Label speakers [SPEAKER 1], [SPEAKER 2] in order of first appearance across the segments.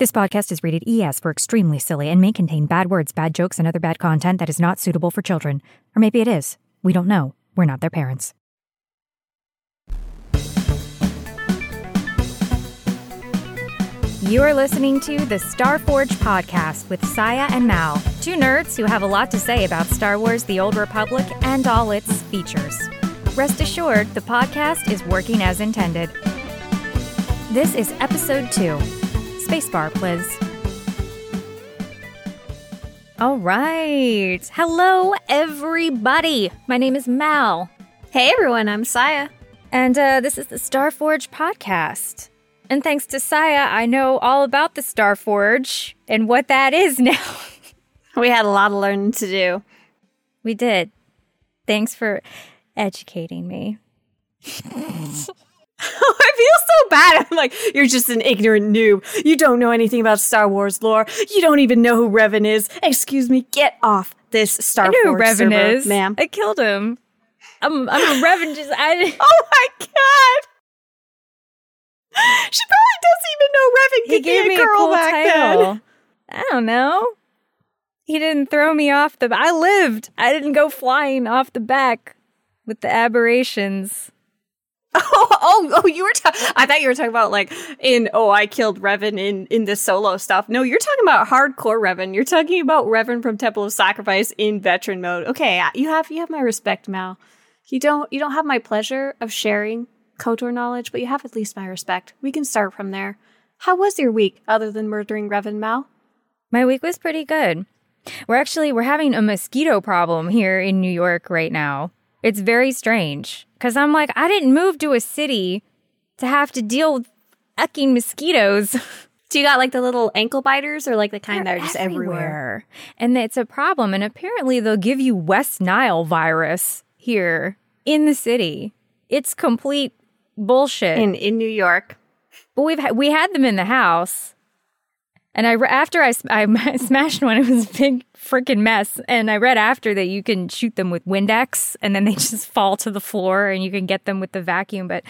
[SPEAKER 1] This podcast is rated ES for extremely silly and may contain bad words, bad jokes, and other bad content that is not suitable for children. Or maybe it is. We don't know. We're not their parents. You are listening to the Starforge podcast with Scya and Mal, two nerds who have a lot to say about Star Wars The Old Republic and all its features. Rest assured, the podcast is working as intended. This is episode two. Spacebar, please. All right. Hello, everybody. My name is Mal.
[SPEAKER 2] Hey everyone, I'm Scya.
[SPEAKER 1] And uh, this is the Starforge podcast. And thanks to Scya, I know all about the Starforge and what that is now.
[SPEAKER 2] We had a lot of learning to do.
[SPEAKER 1] we did. Thanks for educating me.
[SPEAKER 2] I feel so bad. I'm like, you're just an ignorant noob. You don't know anything about Star Wars lore. You don't even know who Revan is. Excuse me, get off this Star
[SPEAKER 1] I know who Revan
[SPEAKER 2] server,
[SPEAKER 1] is.
[SPEAKER 2] ma'am.
[SPEAKER 1] I killed him. I'm, I'm a Revan. Just I.
[SPEAKER 2] Oh my god! She probably doesn't even know Revan
[SPEAKER 1] He
[SPEAKER 2] could
[SPEAKER 1] gave
[SPEAKER 2] be
[SPEAKER 1] me
[SPEAKER 2] a
[SPEAKER 1] a
[SPEAKER 2] girl
[SPEAKER 1] cool
[SPEAKER 2] back
[SPEAKER 1] title.
[SPEAKER 2] then.
[SPEAKER 1] I don't know. He didn't throw me off the. I lived. I didn't go flying off the back with the aberrations.
[SPEAKER 2] Oh, oh, oh, you were. Ta- I thought you were talking about like in. Oh, I killed Revan in in the solo stuff. No, you're talking about hardcore Revan. You're talking about Revan from Temple of Sacrifice in veteran mode. Okay, you have you have my respect, Mal. You don't you don't have my pleasure of sharing Kotor knowledge, but you have at least my respect. We can start from there. How was your week other than murdering Revan, Mal?
[SPEAKER 1] My week was pretty good. We're actually we're having a mosquito problem here in New York right now. It's very strange because I'm like I didn't move to a city to have to deal with fucking mosquitoes.
[SPEAKER 2] Do you got like the little ankle biters or like the kind that are just everywhere?
[SPEAKER 1] And it's a problem. And apparently, they'll give you West Nile virus here in the city. It's complete bullshit.
[SPEAKER 2] In in New York.
[SPEAKER 1] but we've had, we had them in the house. And I after I, I smashed one, it was a big freaking mess. And I read after that you can shoot them with Windex, and then they just fall to the floor, and you can get them with the vacuum. But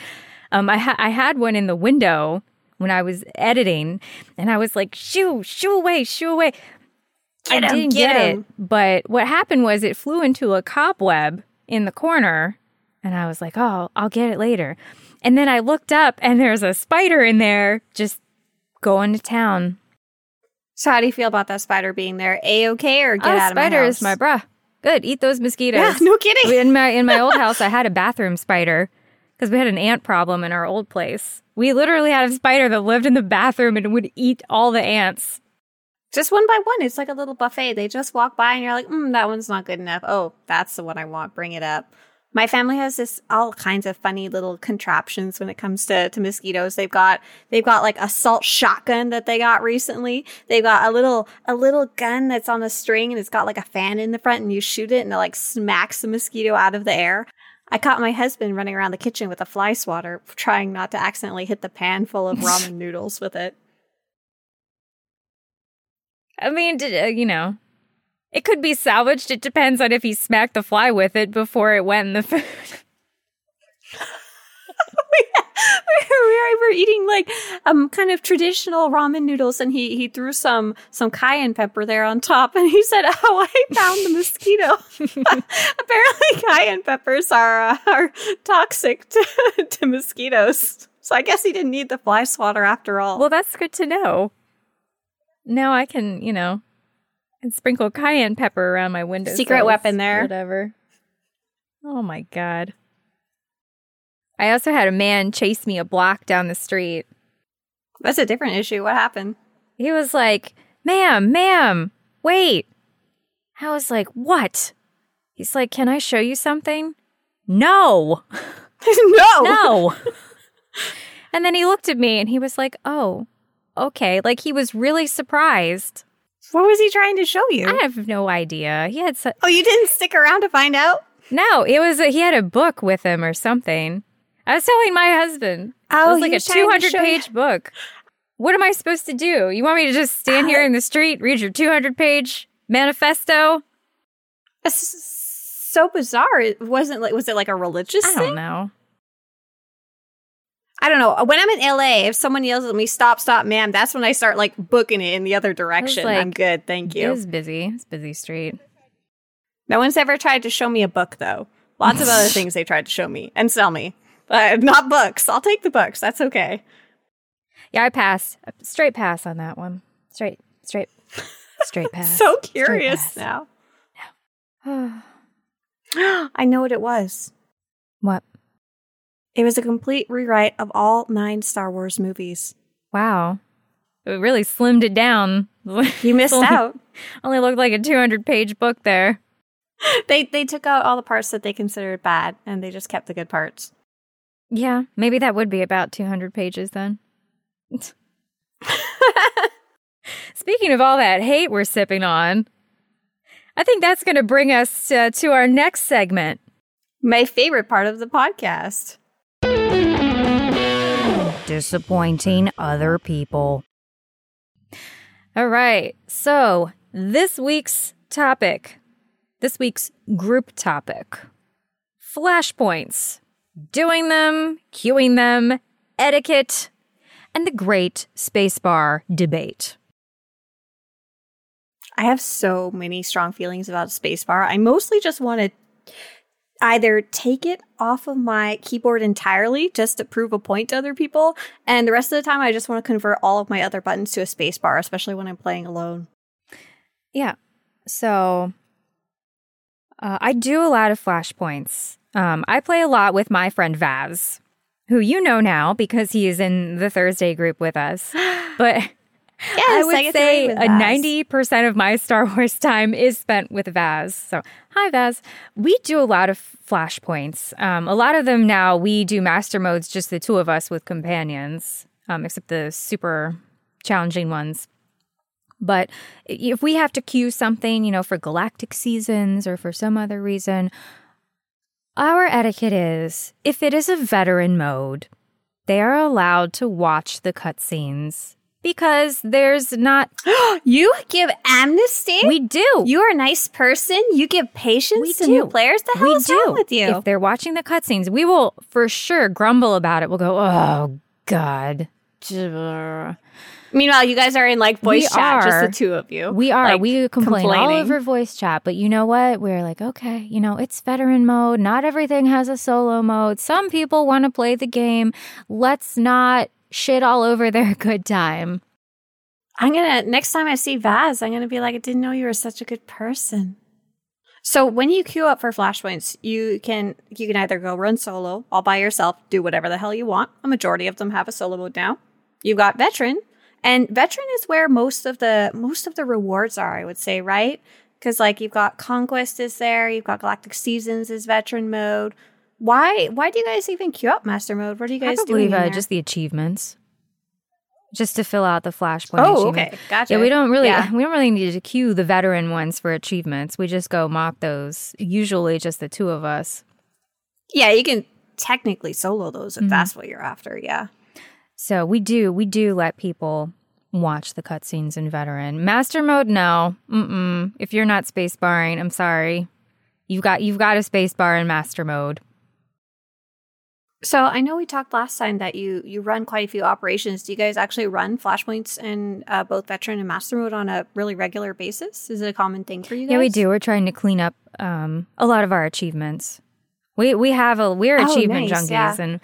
[SPEAKER 1] um, I ha- I had one in the window when I was editing, and I was like, "Shoo, shoo away, shoo away."
[SPEAKER 2] Get
[SPEAKER 1] I
[SPEAKER 2] 'em,
[SPEAKER 1] didn't
[SPEAKER 2] get
[SPEAKER 1] get, it, but what happened was it flew into a cobweb in the corner, and I was like, "Oh, I'll get it later." And then I looked up, and there's a spider in there, just going to town.
[SPEAKER 2] So how do you feel about that spider being there? A okay or get
[SPEAKER 1] oh,
[SPEAKER 2] out of my
[SPEAKER 1] spider
[SPEAKER 2] house?
[SPEAKER 1] is my bruh. Good, eat those mosquitoes.
[SPEAKER 2] Yeah, no kidding.
[SPEAKER 1] In my in my old house, I had a bathroom spider because we had an ant problem in our old place. We literally had a spider that lived in the bathroom and would eat all the ants.
[SPEAKER 2] Just one by one. It's like a little buffet. They just walk by and you're like, mm, that one's not good enough. Oh, that's the one I want. Bring it up. My family has this all kinds of funny little contraptions when it comes to, to mosquitoes. They've got they've got like a salt shotgun that they got recently. They've got a little a little gun that's on a string and it's got like a fan in the front and you shoot it and it like smacks the mosquito out of the air. I caught my husband running around the kitchen with a fly swatter, trying not to accidentally hit the pan full of ramen noodles with it.
[SPEAKER 1] I mean, uh, you know, it could be salvaged. It depends on if he smacked the fly with it before it went in the food.
[SPEAKER 2] we were, we were eating like um kind of traditional ramen noodles and he he threw some some cayenne pepper there on top and he said oh i found the mosquito apparently cayenne peppers are uh, are toxic to, to mosquitoes so i guess he didn't need the fly swatter after all
[SPEAKER 1] well, that's good to know. Now I can, you know, and sprinkle cayenne pepper around my window.
[SPEAKER 2] Secret weapon there.
[SPEAKER 1] Whatever. Oh my god. I also had a man chase me a block down the street.
[SPEAKER 2] that's a different issue what happened
[SPEAKER 1] He was like, "Ma'am, ma'am, wait." I was like, "What?" He's like, "Can I show you something?" No.
[SPEAKER 2] no
[SPEAKER 1] No. and then he looked at me and he was like, "Oh, okay." Like he was really surprised.
[SPEAKER 2] What was he trying to show you
[SPEAKER 1] I have no idea. He had su-
[SPEAKER 2] oh you didn't stick around to find out
[SPEAKER 1] no. It was a, he had a book with him or something. I was telling my husband.
[SPEAKER 2] Oh,
[SPEAKER 1] it was like
[SPEAKER 2] was
[SPEAKER 1] a
[SPEAKER 2] trying
[SPEAKER 1] two
[SPEAKER 2] to
[SPEAKER 1] hundred
[SPEAKER 2] show you-
[SPEAKER 1] page book. What am I supposed to do? You want me to just stand here in the street, read your two hundred page manifesto?
[SPEAKER 2] That's so bizarre it wasn't like was it like a religious
[SPEAKER 1] I don't know.
[SPEAKER 2] I don't know. When I'm in LA, if someone yells at me, "Stop, stop, ma'am," that's when I start like booking it in the other direction.
[SPEAKER 1] like-
[SPEAKER 2] I'm good, thank you.
[SPEAKER 1] It is busy. It's busy street.
[SPEAKER 2] No one's ever tried to show me a book though. Lots of other things they tried to show me and sell me, but not books. I'll take the books. That's okay.
[SPEAKER 1] Yeah, I passed. Straight pass on that one. Straight, straight, straight pass.
[SPEAKER 2] So curious
[SPEAKER 1] pass.
[SPEAKER 2] now.
[SPEAKER 1] what?
[SPEAKER 2] I know what it was. It was a complete rewrite of all nine Star Wars movies.
[SPEAKER 1] Wow. It really slimmed it down.
[SPEAKER 2] You missed
[SPEAKER 1] Only-
[SPEAKER 2] out.
[SPEAKER 1] Only looked like a 200 page book there.
[SPEAKER 2] They they took out all the parts that they considered bad, and they just kept the good parts.
[SPEAKER 1] Yeah, maybe that would be about 200 pages then. Speaking of all that hate we're sipping on, I think that's going to bring us uh, to our next segment.
[SPEAKER 2] My favorite part of the podcast.
[SPEAKER 1] Disappointing other people. All right, so this week's topic, this week's group topic flashpoints, doing them, queuing them, etiquette, and the great spacebar debate.
[SPEAKER 2] I have so many strong feelings about spacebar. I mostly just want to either take it off of my keyboard entirely just to prove a point to other people, and the rest of the time I just want to convert all of my other buttons to a spacebar, especially when I'm playing alone.
[SPEAKER 1] Yeah. So uh, I do a lot of flashpoints. Um, I play a lot with my friend Vaz, who you know now because he is in the Thursday group with us. But
[SPEAKER 2] Yes,
[SPEAKER 1] I would
[SPEAKER 2] to
[SPEAKER 1] say a ninety percent of my Star Wars time is spent with Vaz. So hi Vaz. We do a lot of flashpoints. Um, a lot of them now we do master modes, just the two of us with companions, um, except the super challenging ones. But if we have to queue something, you know, for galactic seasons or for some other reason, our etiquette is if it is a veteran mode, they are allowed to watch the cutscenes because there's not.
[SPEAKER 2] You give amnesty?
[SPEAKER 1] We do.
[SPEAKER 2] you are a nice person. You give patience
[SPEAKER 1] We
[SPEAKER 2] to new players. The hell
[SPEAKER 1] we
[SPEAKER 2] is
[SPEAKER 1] do.
[SPEAKER 2] wrong with you?
[SPEAKER 1] If they're watching the cutscenes, we will for sure grumble about it. We'll go, oh, God.
[SPEAKER 2] Meanwhile, you guys are in like voice
[SPEAKER 1] We
[SPEAKER 2] chat, just the two of you.
[SPEAKER 1] We are.
[SPEAKER 2] Like,
[SPEAKER 1] we complain all over voice chat, but you know what? We're like, okay, you know, it's veteran mode. Not everything has a solo mode. Some people want to play the game. Let's not shit all over their good time.
[SPEAKER 2] I'm gonna next time I see Vaz, I'm gonna be like, I didn't know you were such a good person. So when you queue up for flashpoints, you can you can either go run solo, all by yourself, do whatever the hell you want. A majority of them have a solo mode now. You've got veteran, and veteran is where most of the most of the rewards are. I would say, right? Because like you've got conquest is there, you've got galactic seasons is veteran mode. Why why do you guys even queue up master mode? What are you guys
[SPEAKER 1] Probably
[SPEAKER 2] doing? in
[SPEAKER 1] uh, just the achievements. Just to fill out the flashpoint.
[SPEAKER 2] oh okay, gotcha.
[SPEAKER 1] Yeah, we don't really
[SPEAKER 2] Yeah.
[SPEAKER 1] we don't really need to queue the veteran ones for achievements. We just go mock those. Usually just the two of us.
[SPEAKER 2] Yeah, you can technically solo those
[SPEAKER 1] Mm-hmm.
[SPEAKER 2] that's what you're after. Yeah.
[SPEAKER 1] So we do we do let people watch the cutscenes in veteran. Master mode, no. Mm-mm. If you're not space barring, I'm sorry. You've got you've got a space bar in master mode.
[SPEAKER 2] So I know we talked last time that you you run quite a few operations. Do you guys actually run flashpoints in uh, both veteran and master mode on a really regular basis? Is it a common thing for you guys?
[SPEAKER 1] Yeah, we do. We're trying to clean up um, a lot of our achievements. We we have a we're
[SPEAKER 2] Oh,
[SPEAKER 1] achievement
[SPEAKER 2] nice,
[SPEAKER 1] junkies,
[SPEAKER 2] yeah.
[SPEAKER 1] and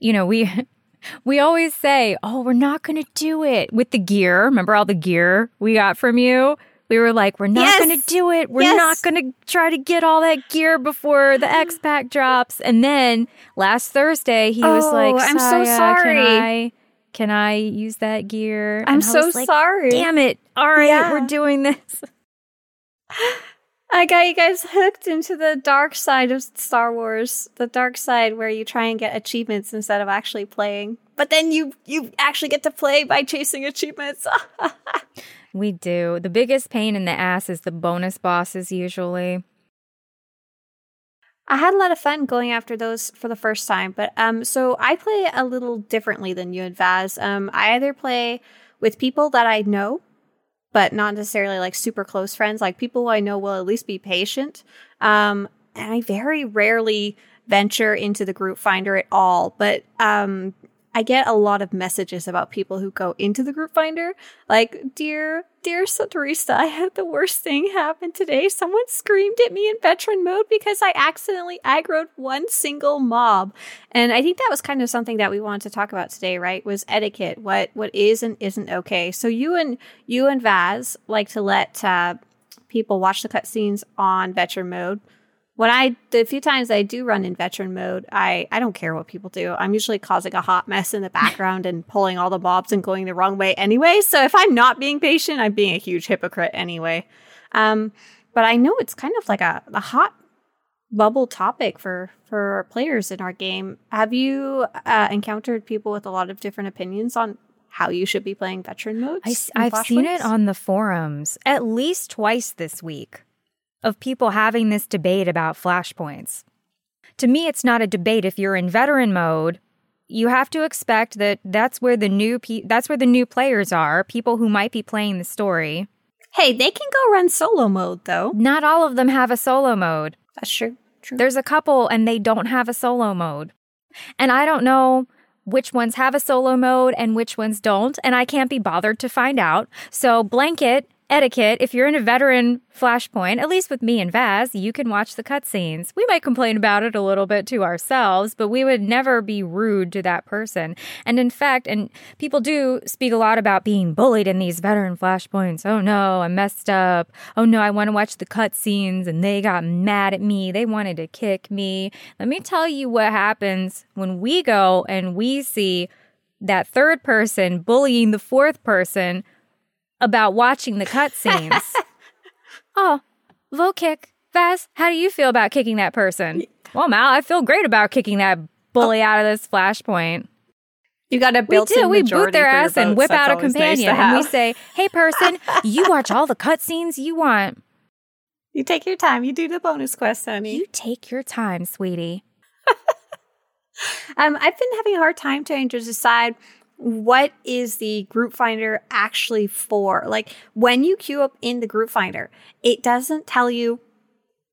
[SPEAKER 1] you know we we always say, "Oh, we're not going to do it with the gear." Remember all the gear we got from you? We were like, "We're not
[SPEAKER 2] Yes!
[SPEAKER 1] going to do it. We're
[SPEAKER 2] Yes!
[SPEAKER 1] not going to try to get all that gear before the mm-hmm. X pack drops." And then last Thursday, he was
[SPEAKER 2] Oh,
[SPEAKER 1] like,
[SPEAKER 2] I'm so sorry.
[SPEAKER 1] Can I, can I use that gear?"
[SPEAKER 2] I'm so
[SPEAKER 1] like,
[SPEAKER 2] sorry.
[SPEAKER 1] Damn it! All right,
[SPEAKER 2] Yeah.
[SPEAKER 1] we're doing this.
[SPEAKER 2] I got you guys hooked into the dark side of Star Wars, the dark side where you try and get achievements instead of actually playing. But then you you actually get to play by chasing achievements.
[SPEAKER 1] We do. The biggest pain in the ass is the bonus bosses usually.
[SPEAKER 2] I had a lot of fun going after those for the first time, but um, so I play a little differently than you and Vaz. Um, I either play with people that I know, but not necessarily like super close friends. Like people who I know will at least be patient. Um, and I very rarely venture into the group finder at all. But um, I get a lot of messages about people who go into the group finder, like, dear, dear Satorista, I had the worst thing happen today. Someone screamed at me in veteran mode because I accidentally aggroed one single mob. And I think that was kind of something that we wanted to talk about today, right? Was etiquette, what what is and isn't okay. So you and you and Vaz like to let uh, people watch the cutscenes on veteran mode when I the few times I do run in veteran mode, I I don't care what people do. I'm usually causing a hot mess in the background and pulling all the mobs and going the wrong way anyway. So if I'm not being patient, I'm being a huge hypocrite anyway. Um, but I know it's kind of like a, a hot bubble topic for for players in our game. Have you uh, encountered people with a lot of different opinions on how you should be playing veteran modes?
[SPEAKER 1] I, have seen it on the forums at least twice this week of people having this debate about flashpoints. To me, it's not a debate. If you're in veteran mode, you have to expect that that's where the new pe- that's where the new players are, people who might be playing the story.
[SPEAKER 2] Hey, they can go run solo mode though.
[SPEAKER 1] Not all of them have a solo mode.
[SPEAKER 2] That's true. True.
[SPEAKER 1] There's a couple and they don't have a solo mode. And I don't know which ones have a solo mode and which ones don't, and I can't be bothered to find out. So, blanket etiquette if you're in a veteran flashpoint at least with me and vaz you can watch the cutscenes. We might complain about it a little bit to ourselves but we would never be rude to that person. And in fact and people do speak a lot about being bullied in these veteran flashpoints. Oh no i messed up. Oh no i want to watch the cutscenes and they got mad at me. They wanted to kick me. Let me tell you what happens when we go and we see that third person bullying the fourth person about watching the cutscenes. oh, vote kick. Vaz, how do you feel about kicking that person? Well, Mal, I feel great about kicking that bully oh. out of this flashpoint.
[SPEAKER 2] You got a built-in
[SPEAKER 1] we do. We boot their ass and whip That's out a companion, nice and we say, "Hey, person, you watch all the cutscenes you want.
[SPEAKER 2] You take your time. You do the bonus quest, honey.
[SPEAKER 1] You take your time, sweetie."
[SPEAKER 2] um, I've been having a hard time trying to decide what is the group finder actually for? Like when you queue up in the group finder, it doesn't tell you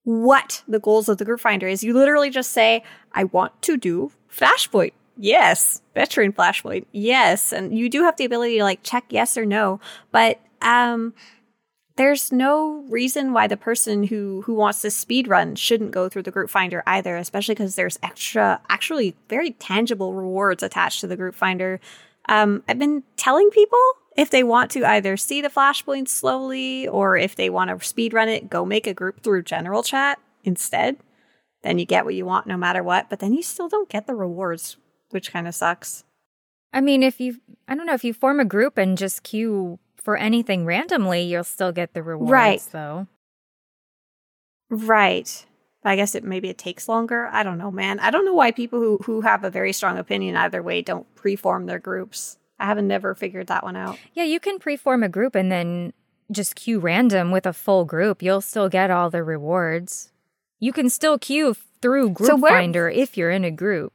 [SPEAKER 2] what the goals of the group finder is. You literally just say, I want to do Flashpoint. Yes. Veteran Flashpoint. Yes. And you do have the ability to like check yes or no, but, um, there's no reason why the person who who wants to speed run shouldn't go through the group finder either especially because there's extra actually very tangible rewards attached to the group finder um, I've been telling people if they want to either see the flashpoints slowly or if they want to speed run it, go make a group through general chat instead. Then you get what you want no matter what, but then you still don't get the rewards, which kind of sucks.
[SPEAKER 1] I mean, if you, I don't know, if you form a group and just queue for anything randomly, you'll still get the rewards, right. though.
[SPEAKER 2] Right. I guess it maybe it takes longer. I don't know, man. I don't know why people who who have a very strong opinion either way don't preform their groups. I haven't never figured that one out.
[SPEAKER 1] Yeah, you can preform a group and then just queue random with a full group. You'll still get all the rewards. You can still queue through Group so where, Finder if you're in a group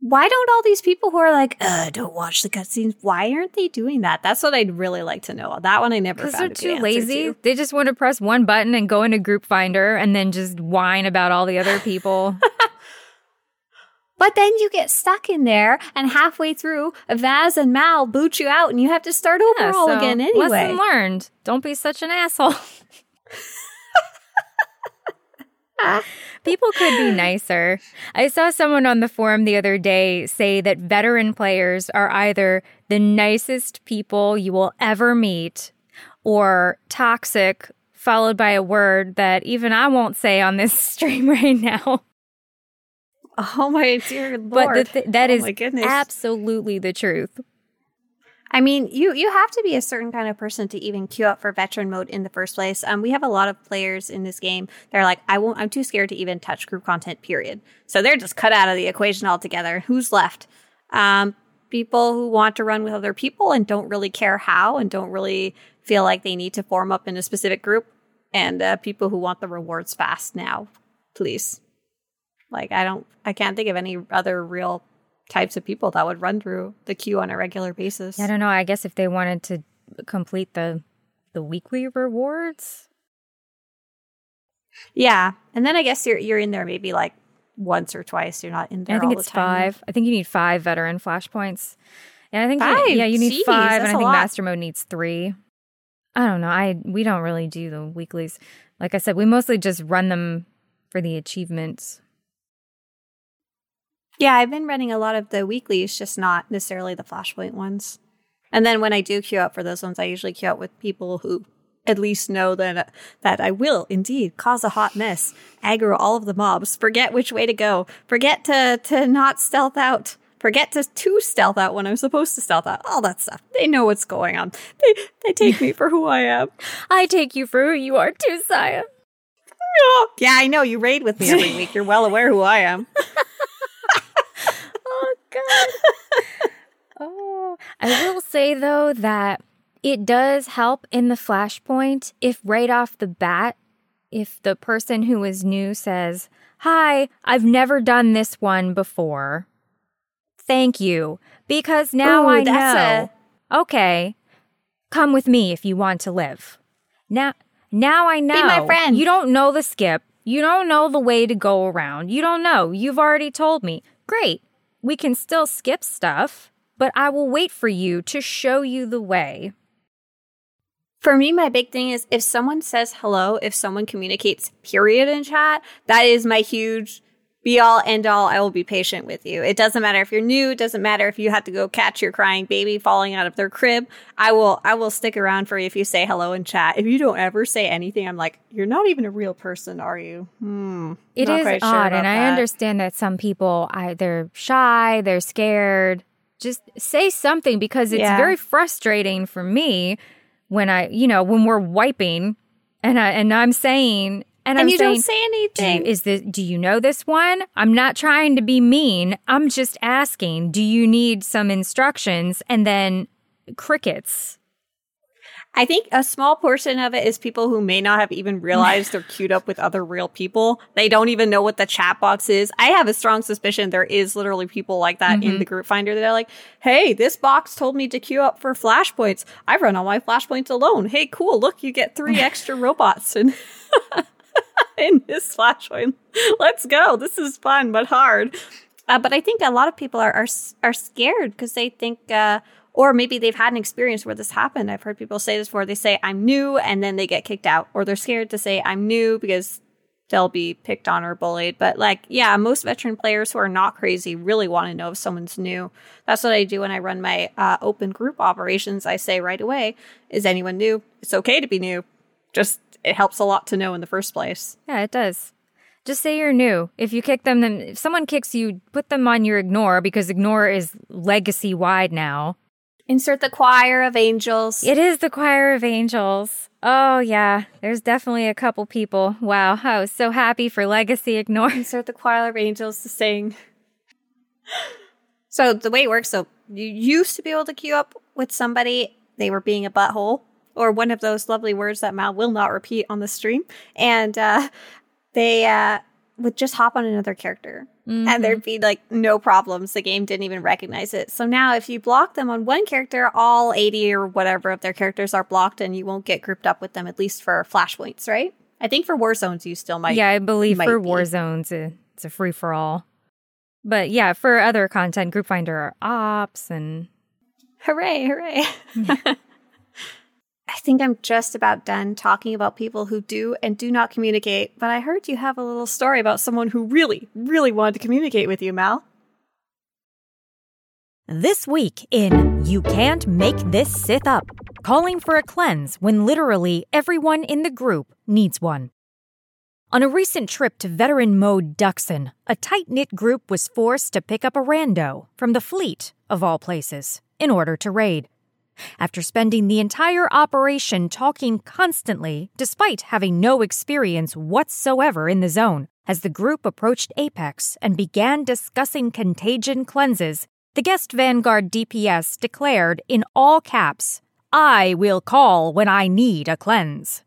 [SPEAKER 2] why don't all these people who are like, uh, don't watch the cutscenes, why aren't they doing that? That's what I'd really like to know. That one I never Because
[SPEAKER 1] they're too lazy. To. They just want to press one button and go into Group Finder and then just whine about all the other people.
[SPEAKER 2] but then you get stuck in there, and halfway through, Vaz and Mal boot you out, and you have to start over yeah, all so again anyway.
[SPEAKER 1] Lesson learned. Don't be such an asshole. People could be nicer. I saw someone on the forum the other day say that veteran players are either the nicest people you will ever meet or toxic, followed by a word that even I won't say on this stream right now.
[SPEAKER 2] Oh my dear lord!
[SPEAKER 1] But th- that oh is absolutely the truth.
[SPEAKER 2] I mean, you you have to be a certain kind of person to even queue up for veteran mode in the first place. Um, we have a lot of players in this game. They're like, I won't. I'm too scared to even touch group content. Period. So they're just cut out of the equation altogether. Who's left? Um, people who want to run with other people and don't really care how and don't really feel like they need to form up in a specific group, and uh, people who want the rewards fast now. Please, like I don't. I can't think of any other real types of people that would run through the queue on a regular basis.
[SPEAKER 1] I don't know. I guess if they wanted to complete the the weekly rewards.
[SPEAKER 2] Yeah, and then I guess you're you're in there maybe like once or twice. You're not in there.
[SPEAKER 1] I think
[SPEAKER 2] all
[SPEAKER 1] it's
[SPEAKER 2] the time.
[SPEAKER 1] five. I think you need five veteran flashpoints. Yeah, I think
[SPEAKER 2] Five?
[SPEAKER 1] You, yeah, you need
[SPEAKER 2] Jeez,
[SPEAKER 1] five, and I think
[SPEAKER 2] lot.
[SPEAKER 1] master mode needs three. I don't know. I we don't really do the weeklies. Like I said, we mostly just run them for the achievements.
[SPEAKER 2] Yeah, I've been running a lot of the weeklies, just not necessarily the Flashpoint ones. And then when I do queue up for those ones, I usually queue up with people who at least know that that I will indeed cause a hot mess, aggro all of the mobs, forget which way to go, forget to to not stealth out, forget to to stealth out when I'm supposed to stealth out, all that stuff. They know what's going on. They they take me for who I am.
[SPEAKER 1] I take you for who you are too, Scya.
[SPEAKER 2] Yeah, I know you raid with me every week. You're well aware who I am.
[SPEAKER 1] Oh god. oh, I will say though that it does help in the flashpoint if right off the bat if the person who is new says, "Hi, I've never done this one before." Thank you, because now
[SPEAKER 2] Ooh,
[SPEAKER 1] I know. Okay. Come with me if you want to live. Now now I know.
[SPEAKER 2] my friend.
[SPEAKER 1] You don't know the skip. You don't know the way to go around. You don't know. You've already told me. Great. We can still skip stuff, but I will wait for you to show you the way.
[SPEAKER 2] For me, my big thing is if someone says hello, if someone communicates period in chat, that is my huge be all end all. I will be patient with you. It doesn't matter if you're new. It doesn't matter if you have to go catch your crying baby falling out of their crib. I will, I will stick around for you if you say hello in chat. If you don't ever say anything, I'm like, you're not even a real person, are you? Hmm.
[SPEAKER 1] It is
[SPEAKER 2] sure
[SPEAKER 1] odd,
[SPEAKER 2] about
[SPEAKER 1] and I understand that some people I, they're shy, they're scared. Just say something because it's
[SPEAKER 2] Yeah.
[SPEAKER 1] very frustrating for me when I, you know, when we're wiping and I and I'm saying and, I'm
[SPEAKER 2] And you
[SPEAKER 1] saying,
[SPEAKER 2] don't say
[SPEAKER 1] do you,
[SPEAKER 2] anything.
[SPEAKER 1] is this do you know this one? I'm not trying to be mean. I'm just asking, do you need some instructions? And then crickets.
[SPEAKER 2] I think a small portion of it is people who may not have even realized they're queued up with other real people. They don't even know what the chat box is. I have a strong suspicion there is literally people like that in mm-hmm. the group finder that are like, hey, this box told me to queue up for flashpoints. I run all my flashpoints alone. Hey, cool. Look, you get three extra robots in, in this flashpoint. Let's go. This is fun, but hard. Uh, but I think a lot of people are are, are scared because they think, uh, or maybe they've had an experience where this happened. I've heard people say this before. They say, I'm new, and then they get kicked out, or they're scared to say, I'm new because they'll be picked on or bullied. But like, yeah, most veteran players who are not crazy really want to know if someone's new. That's what I do when I run my uh, open group operations. I say right away, is anyone new? It's okay to be new. Just, it helps a lot to know in the first place.
[SPEAKER 1] Yeah, it does. Just say you're new. If you kick them, then if someone kicks you, put them on your ignore because ignore is legacy wide now.
[SPEAKER 2] Insert the choir of angels.
[SPEAKER 1] It is the choir of angels. Oh yeah, there's definitely a couple people. Wow, I was so happy for legacy ignore.
[SPEAKER 2] insert the choir of angels to sing. So the way it works, so you used to be able to queue up with somebody, they were being a butthole, or one of those lovely words that Mal will not repeat on the stream, and uh, they uh, would just hop on another character. And there'd be like no problems. The game didn't even recognize it. So now, if you block them on one character, all 80 or whatever of their characters are blocked, and you won't get grouped up with them, at least for flashpoints, right? I think for war zones, you still might.
[SPEAKER 1] yeah, I believe for
[SPEAKER 2] be.
[SPEAKER 1] war zones, it's a free for all. But yeah, for other content, Group Finder are ops and
[SPEAKER 2] Hooray, hooray. I think I'm just about done talking about people who do and do not communicate, but I heard you have a little story about someone who really, really wanted to communicate with you, Mal.
[SPEAKER 1] This week in You Can't Make This Sith Up, calling for a cleanse when literally everyone in the group needs one. On a recent trip to veteran mode Dxun, a tight knit group was forced to pick up a rando from the fleet, of all places, in order to raid. After spending the entire operation talking constantly, despite having no experience whatsoever in the zone, as the group approached Apex and began discussing contagion cleanses, the guest Vanguard DPS declared in all caps, I will call when I need a cleanse.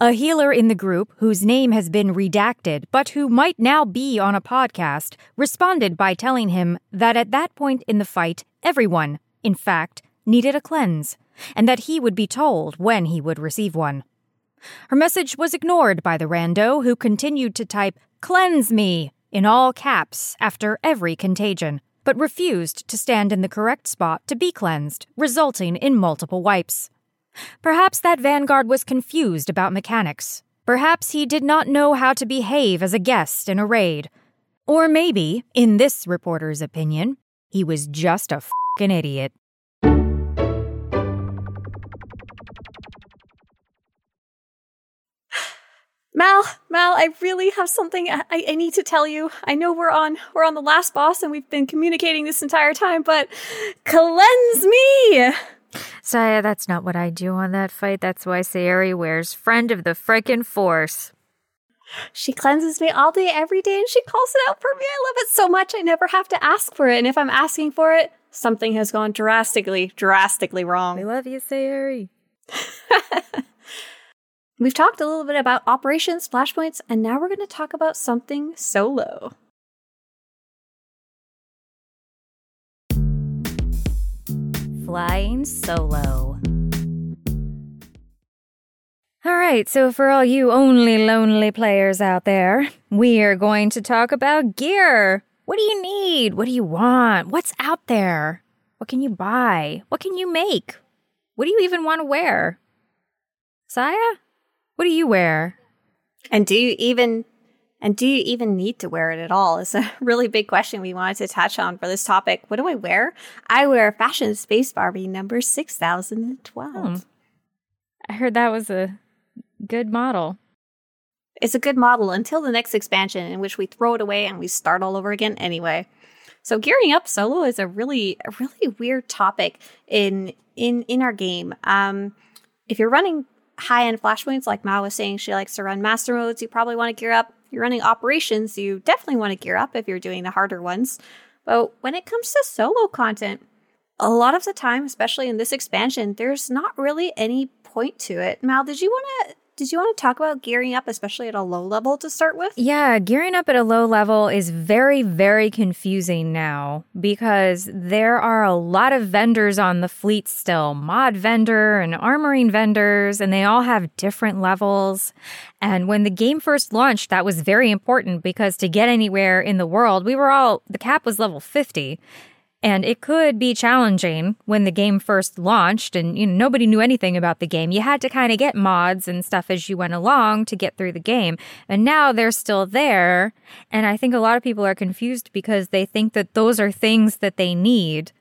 [SPEAKER 1] A healer in the group, whose name has been redacted but who might now be on a podcast, responded by telling him that at that point in the fight, everyone, in fact, needed a cleanse, and that he would be told when he would receive one. Her message was ignored by the rando, who continued to type, Cleanse me! in all caps after every contagion, but refused to stand in the correct spot to be cleansed, resulting in multiple wipes. Perhaps that vanguard was confused about mechanics. Perhaps he did not know how to behave as a guest in a raid. Or maybe, in this reporter's opinion, he was just a fucking idiot.
[SPEAKER 2] Mal, Mal, I really have something I, I need to tell you. I know we're on we're on the last boss and we've been communicating this entire time, but cleanse me.
[SPEAKER 1] Scya, that's not what I do on that fight. That's why Sayori wears friend of the frickin' force.
[SPEAKER 2] She cleanses me all day, every day, and she calls it out for me. I love it so much. I never have to ask for it. And if I'm asking for it, something has gone drastically, drastically wrong.
[SPEAKER 1] I love you, Sayori.
[SPEAKER 2] We've talked a little bit about operations, flashpoints, and now we're going to talk about something solo.
[SPEAKER 1] Flying solo. All right, so for all you only lonely players out there, we are going to talk about gear. What do you need? What do you want? What's out there? What can you buy? What can you make? What do you even want to wear? Scya? What do you wear?
[SPEAKER 2] And do you even and do you even need to wear it at all? It's a really big question we wanted to touch on for this topic. What do I wear? I wear Fashion Space Barbie number 6012.
[SPEAKER 1] Hmm. I heard that was a good model.
[SPEAKER 2] It's a good model until the next expansion in which we throw it away and we start all over again anyway. So gearing up solo is a really a really weird topic in in in our game. Um if you're running high end flashpoints, like Ma was saying, she likes to run master modes. You probably want to gear up. You're running operations, you definitely want to gear up if you're doing the harder ones. But when it comes to solo content, a lot of the time, especially in this expansion, there's not really any point to it. Mal, did you want to did you want to talk about gearing up, especially at a low level to start with?
[SPEAKER 1] Yeah, gearing up at a low level is very, very confusing now because there are a lot of vendors on the fleet still mod vendor and armoring vendors, and they all have different levels. And when the game first launched, that was very important because to get anywhere in the world, we were all, the cap was level 50. And it could be challenging when the game first launched and you know nobody knew anything about the game. You had to kind of get mods and stuff as you went along to get through the game. And now they're still there, and I think a lot of people are confused because they think that those are things that they need.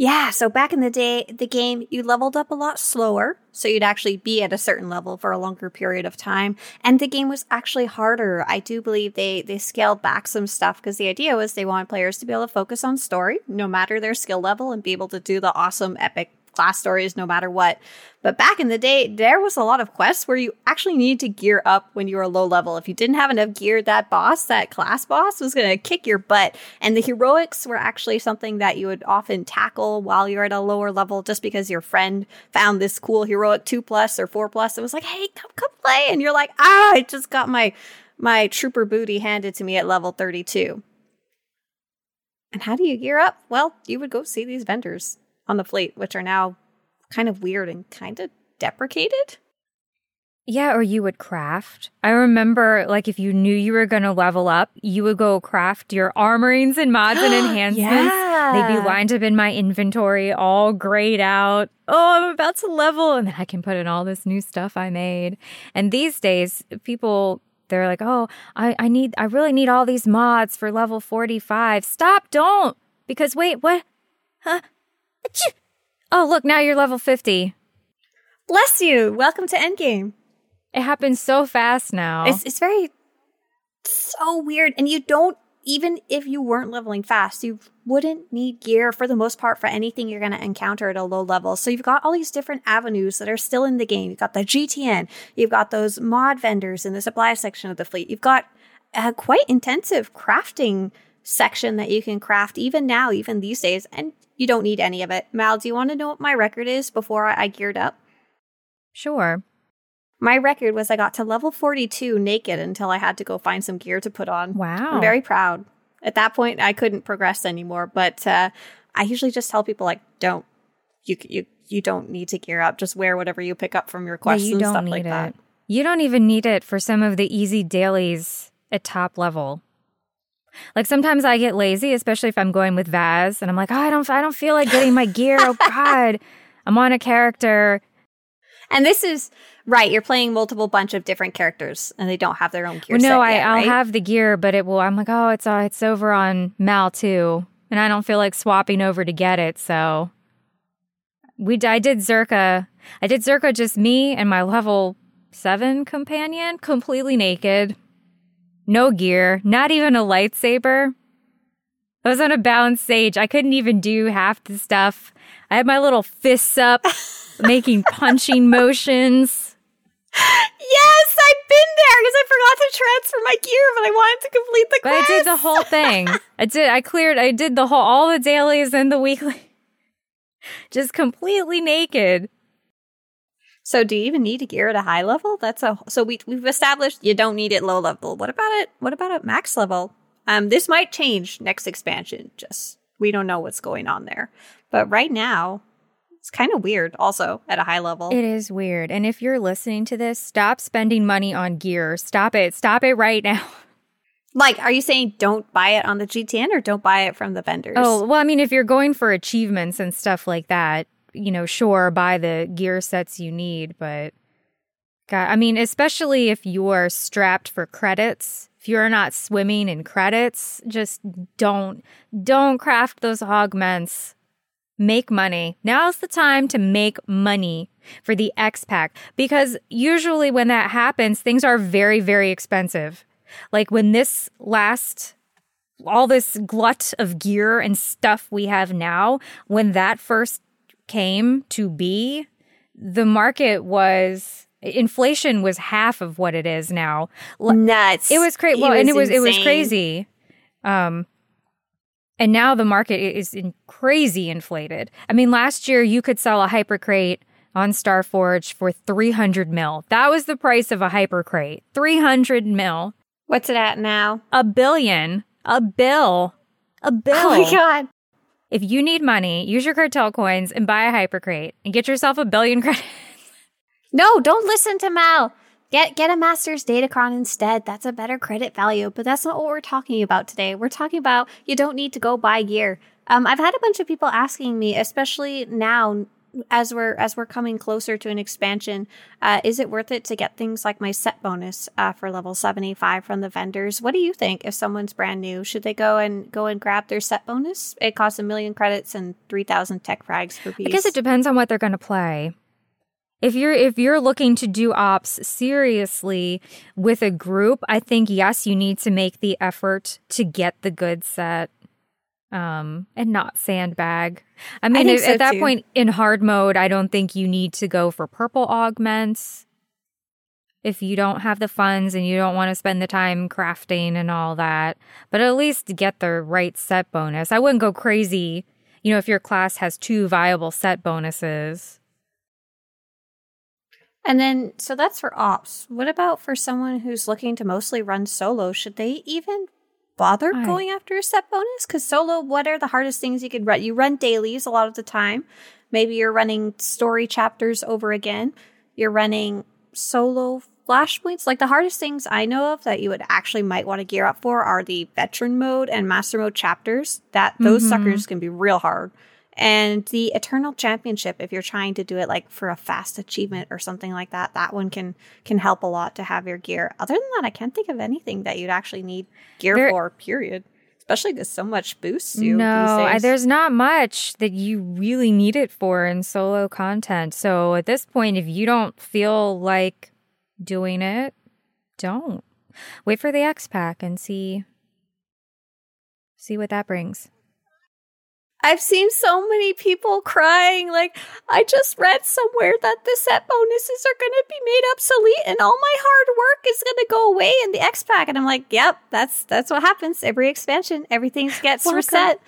[SPEAKER 2] Yeah, so back in the day, the game, you leveled up a lot slower. So you'd actually be at a certain level for a longer period of time. And the game was actually harder. I do believe they, they scaled back some stuff because the idea was they wanted players to be able to focus on story, no matter their skill level, and be able to do the awesome, epic class stories no matter what. But back in the day, there was a lot of quests where you actually needed to gear up when you were low level. If you didn't have enough gear, that boss, that class boss, was going to kick your butt. And the heroics were actually something that you would often tackle while you're at a lower level just because your friend found this cool heroic 2 plus or 4 plus. It was like, hey, come, come play. And you're like, ah, I just got my, my trooper booty handed to me at level 32. And how do you gear up? Well, you would go see these vendors on the fleet, which are now kind of weird and kind of deprecated.
[SPEAKER 1] Yeah, or you would craft. I remember, like, if you knew you were going to level up, you would go craft your armorings and mods and enhancements.
[SPEAKER 2] yeah.
[SPEAKER 1] They'd be lined up in my inventory, all grayed out. Oh, I'm about to level. And then I can put in all this new stuff I made. And these days, people, they're like, oh, I, I need, I really need all these mods for level 45. Stop, don't. Because wait, what? Huh? Achoo. Oh, look, now you're level 50.
[SPEAKER 2] Bless you. Welcome to Endgame.
[SPEAKER 1] It happens so fast now.
[SPEAKER 2] It's it's very so weird, and you don't even if you weren't leveling fast, you wouldn't need gear for the most part for anything you're going to encounter at a low level. So you've got all these different avenues that are still in the game. You've got the GTN, you've got those mod vendors in the supply section of the fleet. You've got a quite intensive crafting section that you can craft even now, even these days, and you don't need any of it. Mal, do you want to know what my record is before I geared up?
[SPEAKER 1] Sure.
[SPEAKER 2] My record was I got to level 42 naked until I had to go find some gear to put on.
[SPEAKER 1] Wow.
[SPEAKER 2] I'm very proud. At that point, I couldn't progress anymore, but uh, I usually just tell people like, don't you you you don't need to gear up. Just wear whatever you pick up from your quests
[SPEAKER 1] yeah, you
[SPEAKER 2] and
[SPEAKER 1] don't
[SPEAKER 2] stuff
[SPEAKER 1] need
[SPEAKER 2] like
[SPEAKER 1] it.
[SPEAKER 2] that.
[SPEAKER 1] You don't even need it for some of the easy dailies at top level. Like sometimes I get lazy, especially if I'm going with Vaz, and I'm like, oh, I don't, I don't feel like getting my gear. Oh God, I'm on a character.
[SPEAKER 2] And this is right. You're playing multiple bunch of different characters, and they don't have their own gear.
[SPEAKER 1] Well, no,
[SPEAKER 2] I,
[SPEAKER 1] I'll
[SPEAKER 2] right?
[SPEAKER 1] have the gear, but it will. I'm like, oh, it's uh, it's over on Mal too, and I don't feel like swapping over to get it. So we, I did Zerka. I did Zerka just me and my level seven companion, completely naked, no gear, not even a lightsaber. I was on a bound stage. I couldn't even do half the stuff. I had my little fists up, making punching motions.
[SPEAKER 2] Yes, I've been there because I forgot to transfer my gear, but I wanted to complete the
[SPEAKER 1] But
[SPEAKER 2] quest.
[SPEAKER 1] I did the whole thing. I did. I cleared. I did the whole, all the dailies and the weekly, just completely naked.
[SPEAKER 2] So, do you even need a gear at a high level? That's a so we we've established you don't need it low level. What about it? What about at max level? Um, this might change next expansion. Just we don't know what's going on there, but right now it's kind of weird. Also at a high level,
[SPEAKER 1] It is weird. And if you're listening to this, stop spending money on gear. Stop it. Stop it right now.
[SPEAKER 2] like, are you saying don't buy it on the GTN or don't buy it from the vendors?
[SPEAKER 1] Oh, well, I mean, if you're going for achievements and stuff like that, you know, sure, buy the gear sets you need, but God, I mean, especially if you're strapped for credits, if you're not swimming in credits, just don't don't craft those augments. Make money. Now's the time to make money for the X pack because usually when that happens, things are very, very expensive. Like when this last all this glut of gear and stuff we have now, when that first came to be, the market was inflation was half of what it is now.
[SPEAKER 2] Nuts!
[SPEAKER 1] It was crazy. Well, and it was it was crazy. Um, and now the market is in crazy inflated. I mean, last year you could sell a hypercrate on Starforge for three hundred mil. That was the price of a hypercrate. Three hundred mil.
[SPEAKER 2] What's it at now?
[SPEAKER 1] A billion. A bill. A bill.
[SPEAKER 2] Oh my god!
[SPEAKER 1] If you need money, use your cartel coins and buy a hypercrate and get yourself a billion credits.
[SPEAKER 2] No, don't listen to Mal. Get get a master's datacron instead. That's a better credit value. But that's not what we're talking about today. We're talking about you don't need to go buy gear. Um, I've had a bunch of people asking me, especially now as we're as we're coming closer to an expansion, uh, is it worth it to get things like my set bonus uh, for level seventy five from the vendors? What do you think? If someone's brand new, should they go and go and grab their set bonus? It costs a million credits and three thousand tech frags per piece.
[SPEAKER 1] I guess it depends on what they're going to play. If you're if you're looking to do ops seriously with a group, I think yes, you need to make the effort to get the good set um and not sandbag. I mean
[SPEAKER 2] think
[SPEAKER 1] at,
[SPEAKER 2] so
[SPEAKER 1] at that
[SPEAKER 2] too.
[SPEAKER 1] point in hard mode, I don't think you need to go for purple augments. If you don't have the funds and you don't want to spend the time crafting and all that, but at least get the right set bonus. I wouldn't go crazy, you know, if your class has two viable set bonuses.
[SPEAKER 2] And then, so that's for ops. What about for someone who's looking to mostly run solo? Should they even bother
[SPEAKER 1] I-
[SPEAKER 2] going after a set bonus? Because solo, what are the hardest things you could run? You run dailies a lot of the time. Maybe you're running story chapters over again. You're running solo flashpoints. Like the hardest things I know of that you would actually might want to gear up for are the veteran mode and master mode chapters. That those
[SPEAKER 1] Mhm.
[SPEAKER 2] suckers can be real hard. And the Eternal Championship, if you're trying to do it like for a fast achievement or something like that, that one can can help a lot to have your gear. Other than that, I can't think of anything that you'd actually need gear
[SPEAKER 1] There-
[SPEAKER 2] for. Period. Especially because so much boosts you.
[SPEAKER 1] no, I, there's not much that you really need it for in solo content. So at this point, if you don't feel like doing it, don't. Wait for the X pack and see see what that brings.
[SPEAKER 2] I've seen so many people crying. Like, I just read somewhere that the set bonuses are going to be made obsolete, and all my hard work is going to go away in the X pack. And I'm like, yep, that's that's what happens every expansion. Everything gets
[SPEAKER 1] Welcome.
[SPEAKER 2] reset.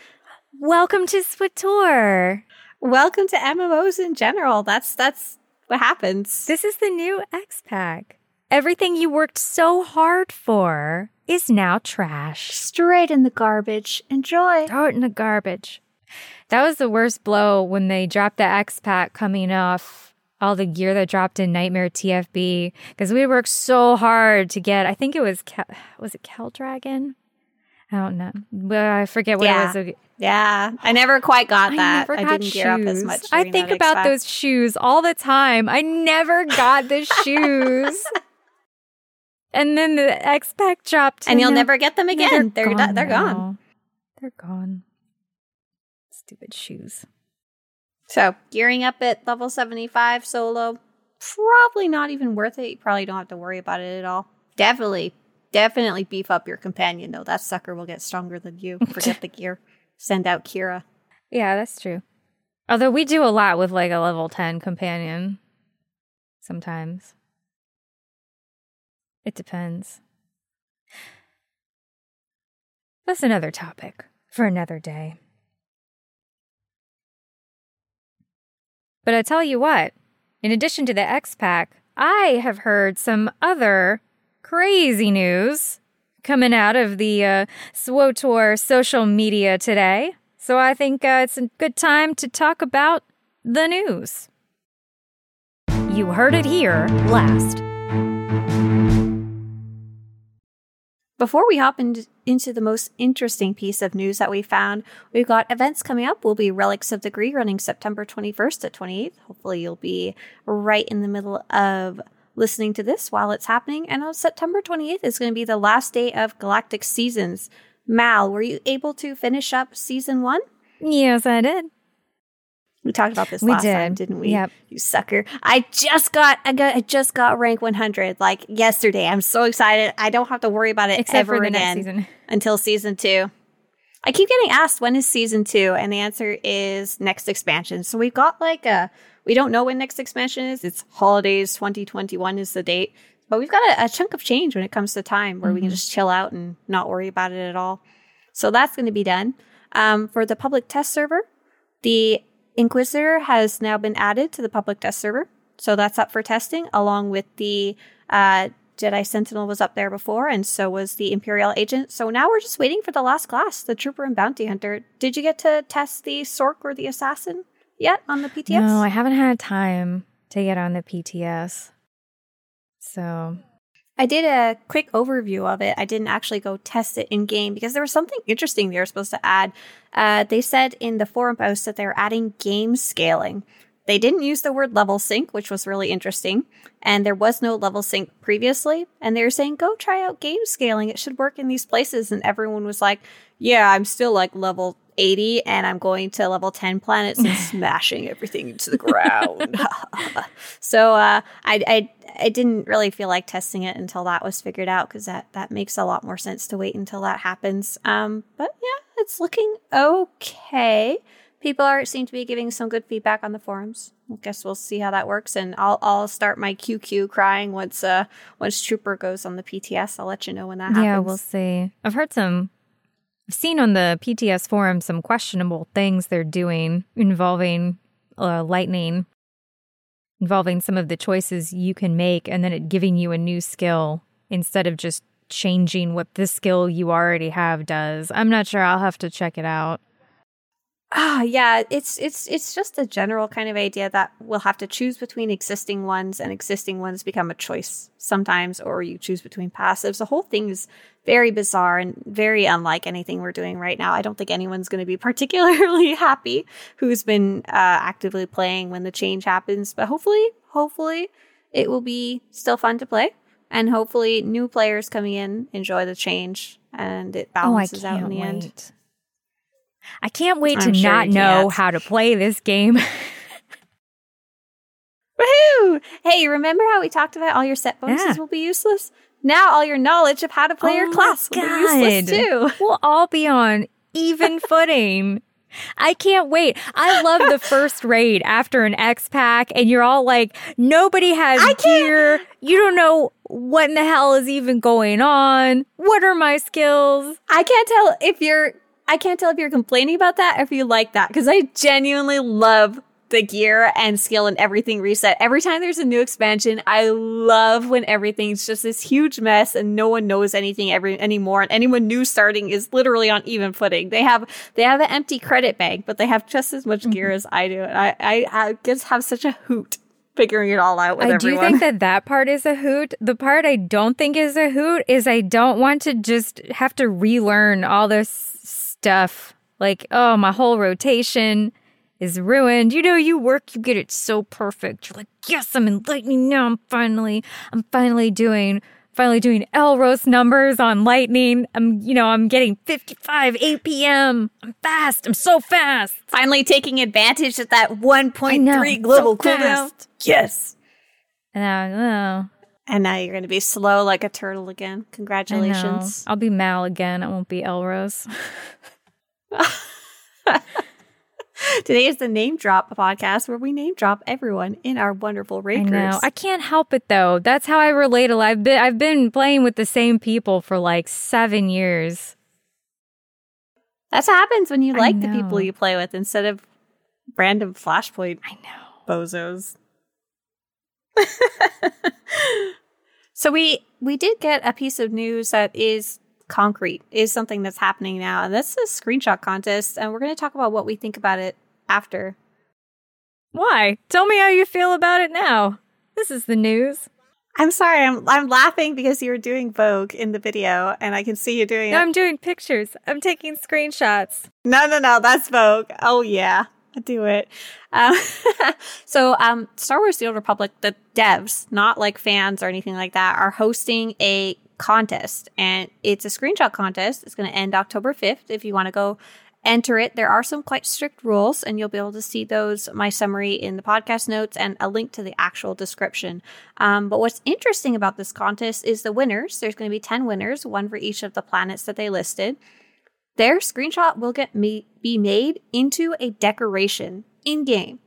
[SPEAKER 1] Welcome to SWTOR.
[SPEAKER 2] Welcome to MMOs in general. That's that's what happens.
[SPEAKER 1] This is the new X pack. Everything you worked so hard for is now trash.
[SPEAKER 2] Straight in the garbage. Enjoy.
[SPEAKER 1] Throw it in the garbage. That was the worst blow when they dropped the X pack coming off all the gear that dropped in Nightmare TFB because we worked so hard to get. I think it was Cal, was it Cal Dragon. I don't know. Well, I forget what
[SPEAKER 2] Yeah.
[SPEAKER 1] it was.
[SPEAKER 2] Yeah, I never quite got
[SPEAKER 1] I
[SPEAKER 2] that. I,
[SPEAKER 1] got
[SPEAKER 2] didn't gear up as
[SPEAKER 1] shoes.
[SPEAKER 2] much.
[SPEAKER 1] I think about those shoes all the time. I never got the shoes. And then the X Pack dropped,
[SPEAKER 2] and you'll never get them again. They're they're, they're gone.
[SPEAKER 1] They're gone. Stupid shoes.
[SPEAKER 2] So gearing up at level seventy five solo, probably not even worth it. You probably don't have to worry about it at all. Definitely, definitely beef up your companion though. That sucker will get stronger than you. Forget the gear. Send out Kira.
[SPEAKER 1] Yeah, that's true. Although we do a lot with like a level 10 companion sometimes. It depends. That's another topic for another day. But I tell you what, in addition to the X Pack, I have heard some other crazy news coming out of the uh, SWTOR social media today. So I think uh, it's a good time to talk about the news. You heard it here last.
[SPEAKER 2] Before we hop in, into the most interesting piece of news that we found, we've got events coming up. We'll be Relics of the Gree running September 21st to 28th. Hopefully, you'll be right in the middle of listening to this while it's happening. And on September 28th is going to be the last day of Galactic Seasons. Mal, were you able to finish up season one?
[SPEAKER 1] Yes, I did.
[SPEAKER 2] We talked about this
[SPEAKER 1] We
[SPEAKER 2] last time,
[SPEAKER 1] did.
[SPEAKER 2] didn't we?
[SPEAKER 1] Yep.
[SPEAKER 2] You sucker. I just got I got I just got rank 100 like yesterday. I'm so excited. I don't have to worry about it
[SPEAKER 1] Except
[SPEAKER 2] ever
[SPEAKER 1] for the
[SPEAKER 2] again
[SPEAKER 1] next season.
[SPEAKER 2] until season 2. I keep getting asked when is season 2 and the answer is next expansion. So we've got like a we don't know when next expansion is. It's holidays 2021 is the date. But we've got a, a chunk of change when it comes to time where we can just chill out and not worry about it at all. So that's going to be done. Um, for the public test server, the Inquisitor has now been added to the public test server. So that's up for testing, along with the uh, Jedi Sentinel was up there before, and so was the Imperial Agent. So now we're just waiting for the last class, the Trooper and Bounty Hunter. Did you get to test the Sorc or the Assassin yet on the PTS?
[SPEAKER 1] No, I haven't had time to get on the PTS. So,
[SPEAKER 2] I did a quick overview of it. I didn't actually go test it in game because there was something interesting they were supposed to add. Uh, they said in the forum post that they were adding game scaling. They didn't use the word level sync, which was really interesting. And there was no level sync previously. And they were saying, go try out game scaling. It should work in these places. And everyone was like, yeah, I'm still like level 80 and I'm going to level 10 planets and smashing everything into the ground. so uh, I, I, I didn't really feel like testing it until that was figured out because that, that makes a lot more sense to wait until that happens. Um, but yeah, it's looking okay. People are seem to be giving some good feedback on the forums. I guess we'll see how that works, and I'll I'll start my QQ crying once uh once Trooper goes on the PTS. I'll let you know when that happens.
[SPEAKER 1] yeah, we'll see. I've heard some, I've seen on the PTS forum some questionable things they're doing involving uh, lightning, involving some of the choices you can make, and then it giving you a new skill instead of just changing what the skill you already have does. I'm not sure. I'll have to check it out.
[SPEAKER 2] Ah, yeah, it's it's it's just a general kind of idea that we'll have to choose between existing ones and existing ones become a choice sometimes or you choose between passives. The whole thing is very bizarre and very unlike anything we're doing right now. I don't think anyone's going to be particularly happy who's been uh, actively playing when the change happens, but hopefully, hopefully it will be still fun to play and hopefully new players coming in enjoy the change and it
[SPEAKER 1] Oh,
[SPEAKER 2] balances
[SPEAKER 1] can't
[SPEAKER 2] out in the
[SPEAKER 1] wait.
[SPEAKER 2] end.
[SPEAKER 1] I can't wait to
[SPEAKER 2] sure
[SPEAKER 1] not know how to play this game.
[SPEAKER 2] Woohoo! Hey, remember how we talked about all your set bonuses
[SPEAKER 1] Yeah.
[SPEAKER 2] will be useless? Now all your knowledge of how to play
[SPEAKER 1] Oh
[SPEAKER 2] your class will be useless too.
[SPEAKER 1] we'll all be on even footing. I can't wait. I love the first raid after an X pack, and you're all like, nobody has
[SPEAKER 2] I can't-
[SPEAKER 1] gear. You don't know what in the hell is even going on. What are my skills?
[SPEAKER 2] I can't tell if you're I can't tell if you're complaining about that or if you like that because I genuinely love the gear and skill and everything reset. Every time there's a new expansion, I love when everything's just this huge mess and no one knows anything every anymore. And anyone new starting is literally on even footing. They have they have an empty credit bank, but they have just as much gear mm-hmm. as I do. And I, I I just have such a hoot figuring it all out with
[SPEAKER 1] I
[SPEAKER 2] everyone.
[SPEAKER 1] do think that that part is a hoot. The part I don't think is a hoot is I don't want to just have to relearn all this stuff. Like, oh, my whole rotation is ruined. You know, you work, you get it so perfect. You're like, yes, I'm in lightning now. I'm finally, I'm finally doing, finally doing Elros numbers on lightning. I'm, you know, I'm getting 55 APM. I'm fast. I'm so fast.
[SPEAKER 2] Finally taking advantage of that
[SPEAKER 1] I know,
[SPEAKER 2] 1.3 global
[SPEAKER 1] so
[SPEAKER 2] cooldown. Yes.
[SPEAKER 1] And I, oh,
[SPEAKER 2] And now you're going to be slow like a turtle again. Congratulations.
[SPEAKER 1] I'll be Mal again. I won't be Elrose.
[SPEAKER 2] Today is the name drop podcast where we name drop everyone in our wonderful raid
[SPEAKER 1] I know.
[SPEAKER 2] groups.
[SPEAKER 1] I can't help it though. That's how I relate a. I've been I've been playing with the same people for like seven years.
[SPEAKER 2] That's what happens when you like the people you play with instead of random flashpoint
[SPEAKER 1] I know.
[SPEAKER 2] bozos. so we we did get a piece of news that is concrete, is something that's happening now, and that's a screenshot contest, and we're going to talk about what we think about it after.
[SPEAKER 1] Why? Tell me how you feel about it now. This is the news.
[SPEAKER 2] I'm sorry, I'm I'm laughing because you were doing Vogue in the video, and I can see you doing it.
[SPEAKER 1] I'm doing pictures. I'm taking screenshots.
[SPEAKER 2] No, no, no, that's Vogue. Oh yeah, do it. Um, so, um, Star Wars: The Old Republic, the devs, not like fans or anything like that, are hosting a contest, and it's a screenshot contest. It's going to end October fifth. If you want to go enter it, there are some quite strict rules, and you'll be able to see those. My summary in the podcast notes and a link to the actual description. Um, but what's interesting about this contest is the winners. There's going to be ten winners, one for each of the planets that they listed their screenshot will get be made into a decoration in game.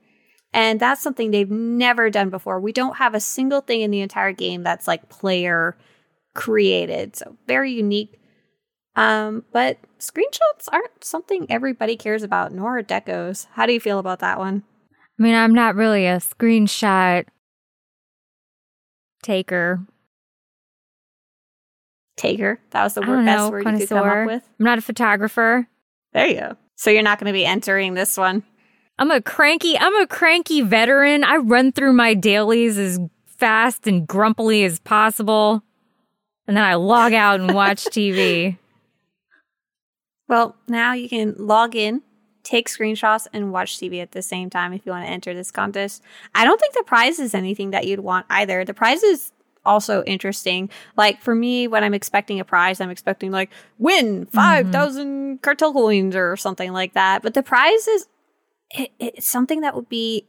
[SPEAKER 2] And that's something they've never done before. We don't have a single thing in the entire game that's like player created. So very unique. Um, but screenshots aren't something everybody cares about, nor decos. How do you feel about that one?
[SPEAKER 1] I mean, I'm not really a screenshot taker.
[SPEAKER 2] Taker. That was the word, best
[SPEAKER 1] know,
[SPEAKER 2] word you could come up with.
[SPEAKER 1] I'm not a photographer.
[SPEAKER 2] There you go. So you're not going to be entering this one.
[SPEAKER 1] I'm a cranky, I'm a cranky veteran. I run through my dailies as fast and grumpily as possible. And then I log out and watch TV.
[SPEAKER 2] Well, now you can log in, take screenshots, and watch TV at the same time if you want to enter this contest. I don't think the prize is anything that you'd want either. The prize is also interesting. Like for me, when I'm expecting a prize, I'm expecting like win 5,000 mm-hmm. cartel coins or something like that. But the prize is it, it's something that would be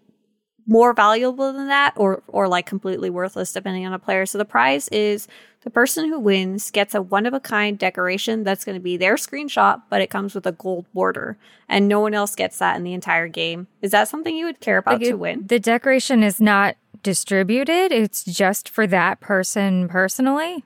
[SPEAKER 2] more valuable than that or or like completely worthless depending on a player. So the prize is the person who wins gets a one of a kind decoration that's going to be their screenshot, but it comes with a gold border, and no one else gets that in the entire game. Is that something you would care about
[SPEAKER 1] Like,
[SPEAKER 2] to
[SPEAKER 1] it-
[SPEAKER 2] win?
[SPEAKER 1] The decoration is not distributed, it's just for that person personally.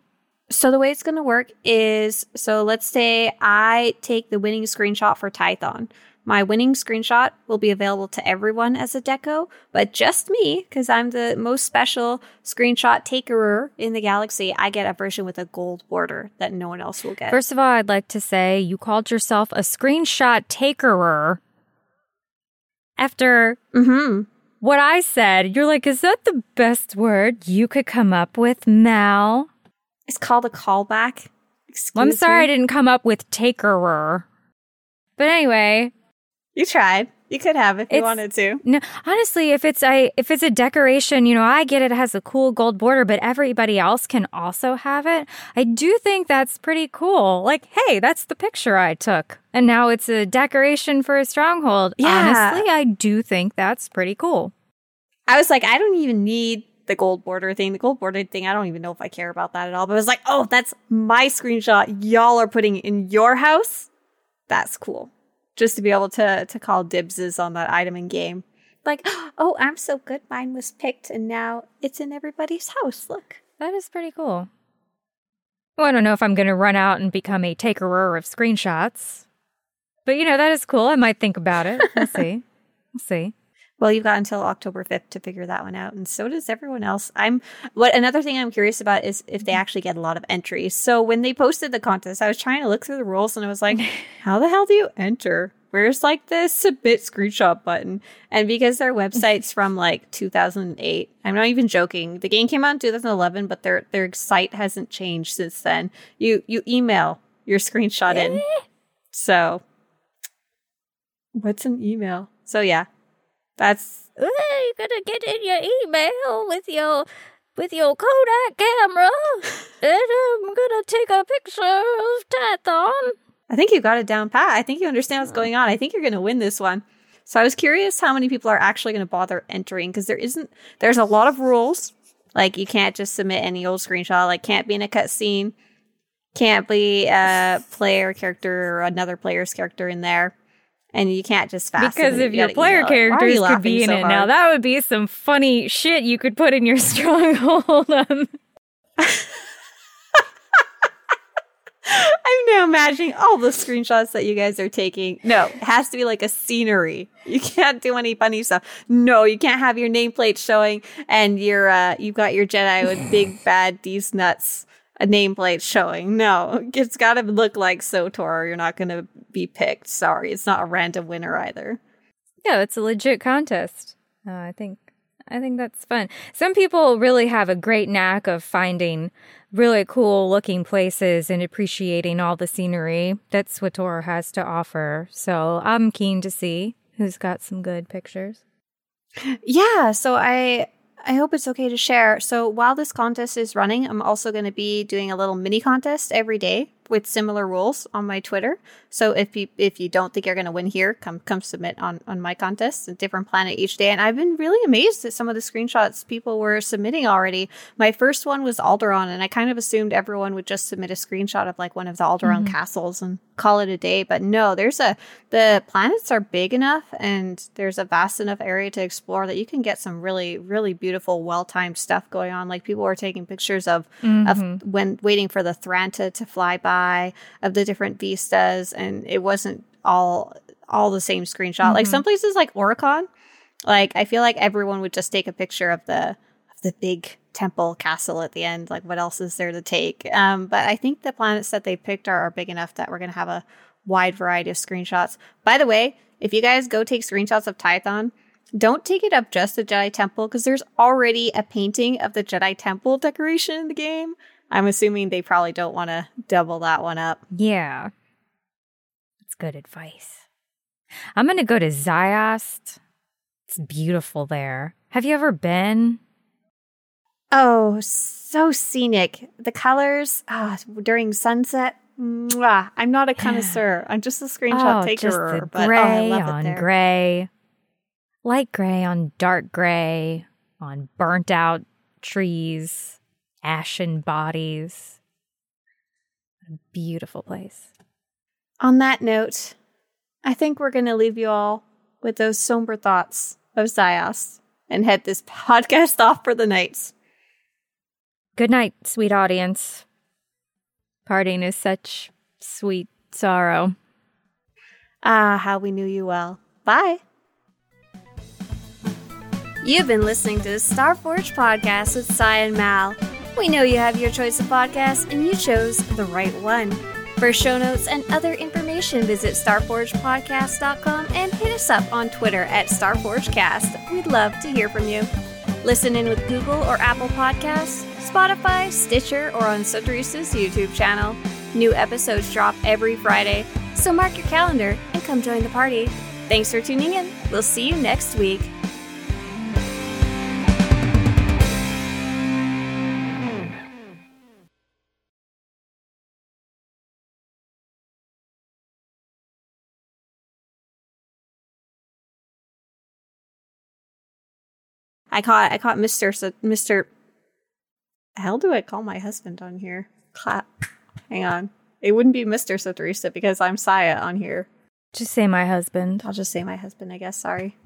[SPEAKER 2] So the way it's going to work is so let's say I take the winning screenshot for Tython. My winning screenshot will be available to everyone as a deco, but just me, because I'm the most special screenshot takerer in the galaxy, I get a version with a gold border that no one else will get.
[SPEAKER 1] First of all, I'd like to say you called yourself a screenshot takerer. After
[SPEAKER 2] mm-hmm.
[SPEAKER 1] What I said, you're like, is that the best word you could come up with, Mal?
[SPEAKER 2] It's called a callback. Excuse
[SPEAKER 1] Well, I'm sorry I didn't come up with takerer. But anyway,
[SPEAKER 2] You tried. You could have if you
[SPEAKER 1] It's-
[SPEAKER 2] wanted to.
[SPEAKER 1] no, honestly, if it's a if it's a decoration, you know, I get it has a cool gold border, but everybody else can also have it. I do think that's pretty cool. Like, hey, that's the picture I took, and now it's a decoration for a stronghold.
[SPEAKER 2] Yeah.
[SPEAKER 1] Honestly, I do think that's pretty cool.
[SPEAKER 2] I was like, I don't even need the gold border thing. The gold border thing, I don't even know if I care about that at all. But I was like, oh, that's my screenshot y'all are putting in your house. That's cool. Just to be able to to call dibses on that item in game. Like, oh, I'm so good. Mine was picked and now it's in everybody's house. Look.
[SPEAKER 1] That is pretty cool. Well, I don't know if I'm going to run out and become a takerer of screenshots, but you know that is cool. I might think about it. We'll see. We'll see.
[SPEAKER 2] Well, you've got until October 5th to figure that one out, and so does everyone else. I'm what another thing I'm curious about is if they mm-hmm. actually get a lot of entries. So when they posted the contest, I was trying to look through the rules and I was like, how the hell do you enter? Where's like the submit screenshot button? And because their website's from like 2008, I'm not even joking. The game came out in 2011, but their their site hasn't changed since then. You you email your screenshot in. Eh. So what's an email? So yeah, that's
[SPEAKER 1] You're gonna get in your email with your with your Kodak camera, and I'm gonna take a picture of Tython.
[SPEAKER 2] I think you got it down pat. I think you understand what's going on. I think you're going to win this one. So I was curious how many people are actually going to bother entering because there isn't. There's a lot of rules. Like you can't just submit any old screenshot. Like can't be in a cutscene. Can't be a player character or another player's character in there. And you can't just fast
[SPEAKER 1] Because if
[SPEAKER 2] You
[SPEAKER 1] your player
[SPEAKER 2] email it. Why are
[SPEAKER 1] characters
[SPEAKER 2] you
[SPEAKER 1] could be in
[SPEAKER 2] so
[SPEAKER 1] it now, that would be some funny shit you could put in your stronghold. Um,
[SPEAKER 2] I'm now imagining all the screenshots that you guys are taking. No, it has to be like a scenery. You can't do any funny stuff. No, you can't have your nameplate showing and your uh you've got your Jedi with big bad these nuts a nameplate showing. No, it's got to look like SWTOR or you're not going to be picked. Sorry, it's not a random winner either.
[SPEAKER 1] yeah, it's a legit contest. Uh, I think I think that's fun. Some people really have a great knack of finding really cool looking places and appreciating all the scenery that SWTOR has to offer. So I'm keen to see who's got some good pictures.
[SPEAKER 2] Yeah, so I I hope it's okay to share. So while this contest is running, I'm also going to be doing a little mini contest every day with similar rules on my Twitter. So if you if you don't think you're going to win here, come come submit on on my contest, a different planet each day. And I've been really amazed at some of the screenshots people were submitting already. My first one was Alderaan, and I kind of assumed everyone would just submit a screenshot of like one of the Alderaan mm-hmm. castles and call it a day. But no, there's a the planets are big enough and there's a vast enough area to explore that you can get some really really beautiful, well timed stuff going on. Like people were taking pictures of of mm-hmm. when waiting for the Thranta to fly by of the different vistas, and it wasn't all all the same screenshot. Like some places like Oricon, like I feel like everyone would just take a picture of the of the big temple castle at the end. Like what else is there to take? Um, but I think the planets that they picked are, are big enough that we're gonna have a wide variety of screenshots. By the way, if you guys go take screenshots of Tython, don't take it up just the Jedi Temple because there's already a painting of the Jedi Temple decoration in the game. I'm assuming they probably don't want to double that one up.
[SPEAKER 1] Yeah. That's good advice. I'm going to go to Ziost. It's beautiful there. Have you ever been?
[SPEAKER 2] Oh, so scenic. The colors ah, during sunset. Mwah. I'm not a connoisseur. I'm just a screenshot
[SPEAKER 1] oh,
[SPEAKER 2] taker. but
[SPEAKER 1] gray
[SPEAKER 2] oh, I love it
[SPEAKER 1] on gray, light gray on dark gray, on burnt out trees, ashen bodies. What a beautiful place.
[SPEAKER 2] On that note, I think we're going to leave you all with those somber thoughts of Ziost and head this podcast off for the night.
[SPEAKER 1] Good night, sweet audience. Parting is such sweet sorrow.
[SPEAKER 2] Ah, how we knew you well. Bye. You've been listening to the Starforge podcast with Scya and Mal. We know you have your choice of podcasts and you chose the right one. For show notes and other information, visit starforgepodcast.com and hit us up on Twitter at StarforgeCast. We'd love to hear from you. Listen in with Google or Apple Podcasts, Spotify, Stitcher, or on Soterisa's YouTube channel. New episodes drop every Friday, so mark your calendar and come join the party. Thanks for tuning in. We'll see you next week. I caught I caught Mr. So, Mr. How do I call my husband on here? Clap. Hang on. It wouldn't be Mr. Soterisa because I'm Scya on here.
[SPEAKER 1] Just say my husband.
[SPEAKER 2] I'll just say my husband, I guess. Sorry.